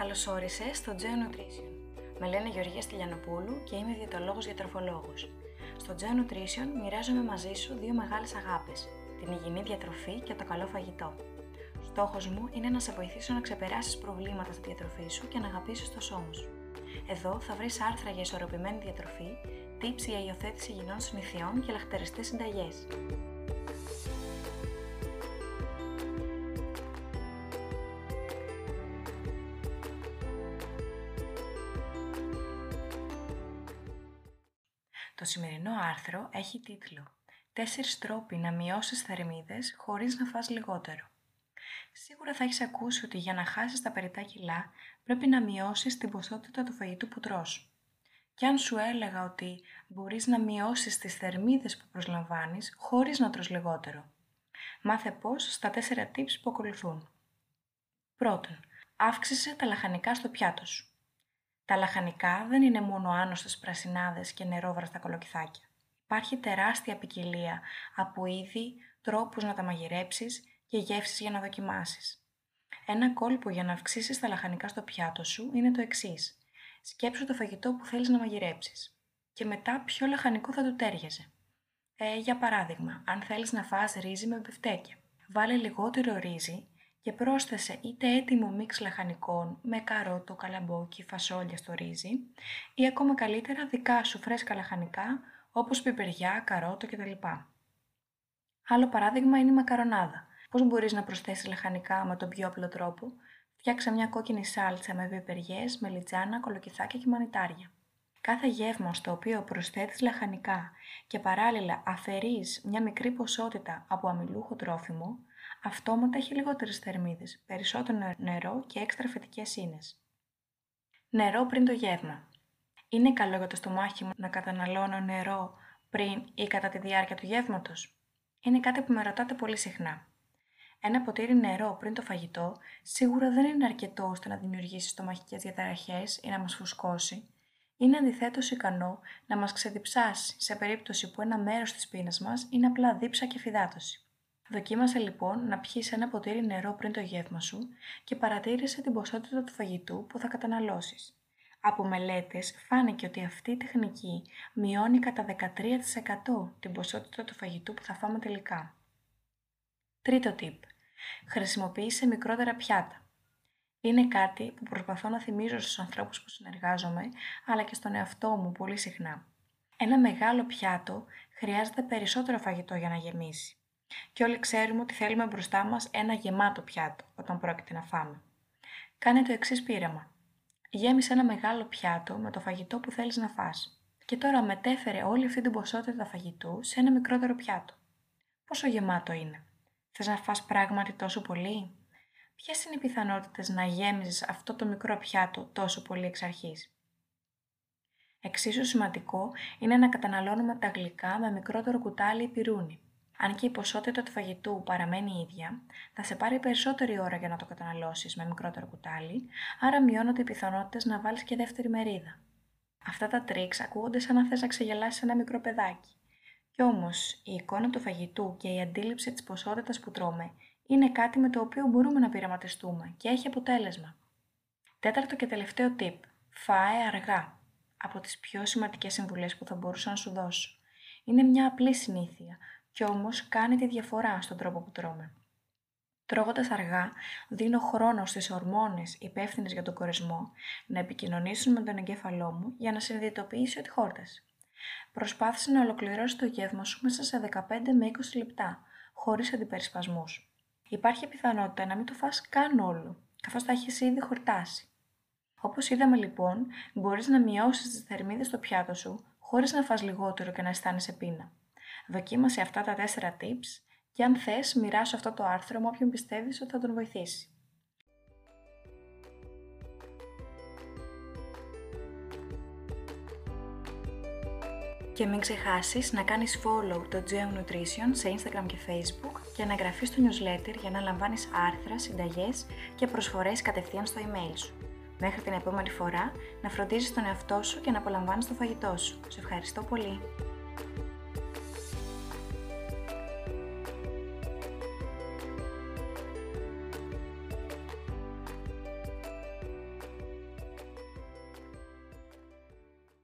Καλώς όρισες στο Geo Nutrition. Με λένε Γεωργία Στυλιανοπούλου και είμαι διαιτολόγος διατροφολόγος. Στο Geo Nutrition μοιράζομαι μαζί σου δύο μεγάλες αγάπες, την υγιεινή διατροφή και το καλό φαγητό. Στόχος μου είναι να σε βοηθήσω να ξεπεράσεις προβλήματα στη διατροφή σου και να αγαπήσεις το σώμα σου. Εδώ θα βρεις άρθρα για ισορροπημένη διατροφή, tips για υιοθέτηση υγιεινών συνηθιών και λαχτεριστές συνταγές. Το σημερινό άρθρο έχει τίτλο «Τέσσερις τρόποι να μειώσεις θερμίδες χωρίς να φας λιγότερο». Σίγουρα θα έχεις ακούσει ότι για να χάσεις τα περιτά κιλά πρέπει να μειώσεις την ποσότητα του φαγητού που τρως. Και αν σου έλεγα ότι μπορείς να μειώσεις τις θερμίδες που προσλαμβάνεις χωρίς να τρως λιγότερο. Μάθε πώς στα τέσσερα tips που ακολουθούν. Πρώτον, αύξησε τα λαχανικά στο πιάτο σου. Τα λαχανικά δεν είναι μόνο άνοστες πρασινάδες και νερόβραστα κολοκυθάκια. Υπάρχει τεράστια ποικιλία από είδη, τρόπους να τα μαγειρέψεις και γεύσεις για να δοκιμάσεις. Ένα κόλπο για να αυξήσεις τα λαχανικά στο πιάτο σου είναι το εξής. Σκέψου το φαγητό που θέλεις να μαγειρέψεις. Και μετά ποιο λαχανικό θα του τέριαζε. Ε, για παράδειγμα, αν θέλεις να φας ρύζι με μπιφτέκια. Βάλε λιγότερο ρύζι και πρόσθεσε είτε έτοιμο μίξ λαχανικών με καρότο, καλαμπόκι, φασόλια στο ρύζι ή ακόμα καλύτερα δικά σου φρέσκα λαχανικά όπως πιπεριά, καρότο κτλ. Άλλο παράδειγμα είναι η μακαρονάδα. Πώς μπορείς να προσθέσεις λαχανικά με τον πιο απλό τρόπο; Φτιάξε μια κόκκινη σάλτσα με πιπεριές, μελιτζάνα, κολοκυθάκια και μανιτάρια. Κάθε γεύμα στο οποίο προσθέτεις λαχανικά και παράλληλα αφαιρείς μια μικρή ποσότητα από αμυλούχο τρόφιμο, αυτόματα έχει λιγότερες θερμίδες, περισσότερο νερό και έξτρα φετικές ίνες. Νερό πριν το γεύμα. Είναι καλό για το στομάχι μου να καταναλώνω νερό πριν ή κατά τη διάρκεια του γεύματος; Είναι κάτι που με ρωτάτε πολύ συχνά. Ένα ποτήρι νερό πριν το φαγητό σίγουρα δεν είναι αρκετό ώστε να δημιουργήσει στομαχικές διαταραχές ή να μας φουσκώσει. Είναι αντιθέτως ικανό να μας ξεδιψάσει σε περίπτωση που ένα μέρος της πείνας μας είναι απλά δίψα και φυδάτωση. Δοκίμασε λοιπόν να πιεις ένα ποτήρι νερό πριν το γεύμα σου και παρατήρησε την ποσότητα του φαγητού που θα καταναλώσεις. Από μελέτες φάνηκε ότι αυτή η τεχνική μειώνει κατά 13% την ποσότητα του φαγητού που θα φάμε τελικά. Τρίτο tip. Χρησιμοποίησε μικρότερα πιάτα. Είναι κάτι που προσπαθώ να θυμίζω στους ανθρώπους που συνεργάζομαι, αλλά και στον εαυτό μου πολύ συχνά. Ένα μεγάλο πιάτο χρειάζεται περισσότερο φαγητό για να γεμίσει. Και όλοι ξέρουμε ότι θέλουμε μπροστά μας ένα γεμάτο πιάτο όταν πρόκειται να φάμε. Κάνε το εξής πείραμα. Γέμισε ένα μεγάλο πιάτο με το φαγητό που θέλεις να φας. Και τώρα μετέφερε όλη αυτή την ποσότητα φαγητού σε ένα μικρότερο πιάτο. Πόσο γεμάτο είναι; Θες να φας πράγματι τόσο πολύ; Ποιες είναι οι πιθανότητες να γέμιζες αυτό το μικρό πιάτο τόσο πολύ εξ αρχής; Εξίσου σημαντικό είναι να καταναλώνουμε τα γλυκά με μικρότερο κουτάλι ή πυρούνι. Αν και η ποσότητα του φαγητού παραμένει ίδια, θα σε πάρει περισσότερη ώρα για να το καταναλώσεις με μικρότερο κουτάλι, άρα μειώνονται οι πιθανότητες να βάλεις και δεύτερη μερίδα. Αυτά τα τρίξ ακούγονται σαν να θες να ξεγελάσεις ένα μικρό παιδάκι. Κι όμως, η εικόνα του φαγητού και η αντίληψη της ποσότητας που τρώμε είναι κάτι με το οποίο μπορούμε να πειραματιστούμε και έχει αποτέλεσμα. Τέταρτο και τελευταίο tip. Φάε αργά. Από τις πιο σημαντικές συμβουλές που θα μπορούσα να σου δώσω. Είναι μια απλή συνήθεια κι όμως κάνει τη διαφορά στον τρόπο που τρώμε. Τρώγοντας αργά, δίνω χρόνο στις ορμόνες υπεύθυνες για τον κορεσμό να επικοινωνήσουν με τον εγκέφαλό μου για να συνειδητοποιήσει ότι χόρτασε. Προσπάθησε να ολοκληρώσει το γεύμα σου μέσα σε 15 με 20 λεπτά, χωρίς αντιπερισπασμούς. Υπάρχει πιθανότητα να μην το φας καν όλο, καθώς θα έχεις ήδη χορτάσει. Όπως είδαμε λοιπόν, μπορείς να μειώσεις τις θερμίδες στο πιάτο σου, χωρίς να φας λιγότερο και να αισθάνεσαι πείνα. Δοκίμασε αυτά τα 4 tips και αν θες μοιράσου αυτό το άρθρο με όποιον πιστεύεις ότι θα τον βοηθήσει. Και μην ξεχάσεις να κάνεις follow το Geo Nutrition σε Instagram και Facebook και να εγγραφείς στο newsletter για να λαμβάνεις άρθρα, συνταγές και προσφορές κατευθείαν στο email σου. Μέχρι την επόμενη φορά, να φροντίζεις τον εαυτό σου και να απολαμβάνεις το φαγητό σου. Σε ευχαριστώ πολύ!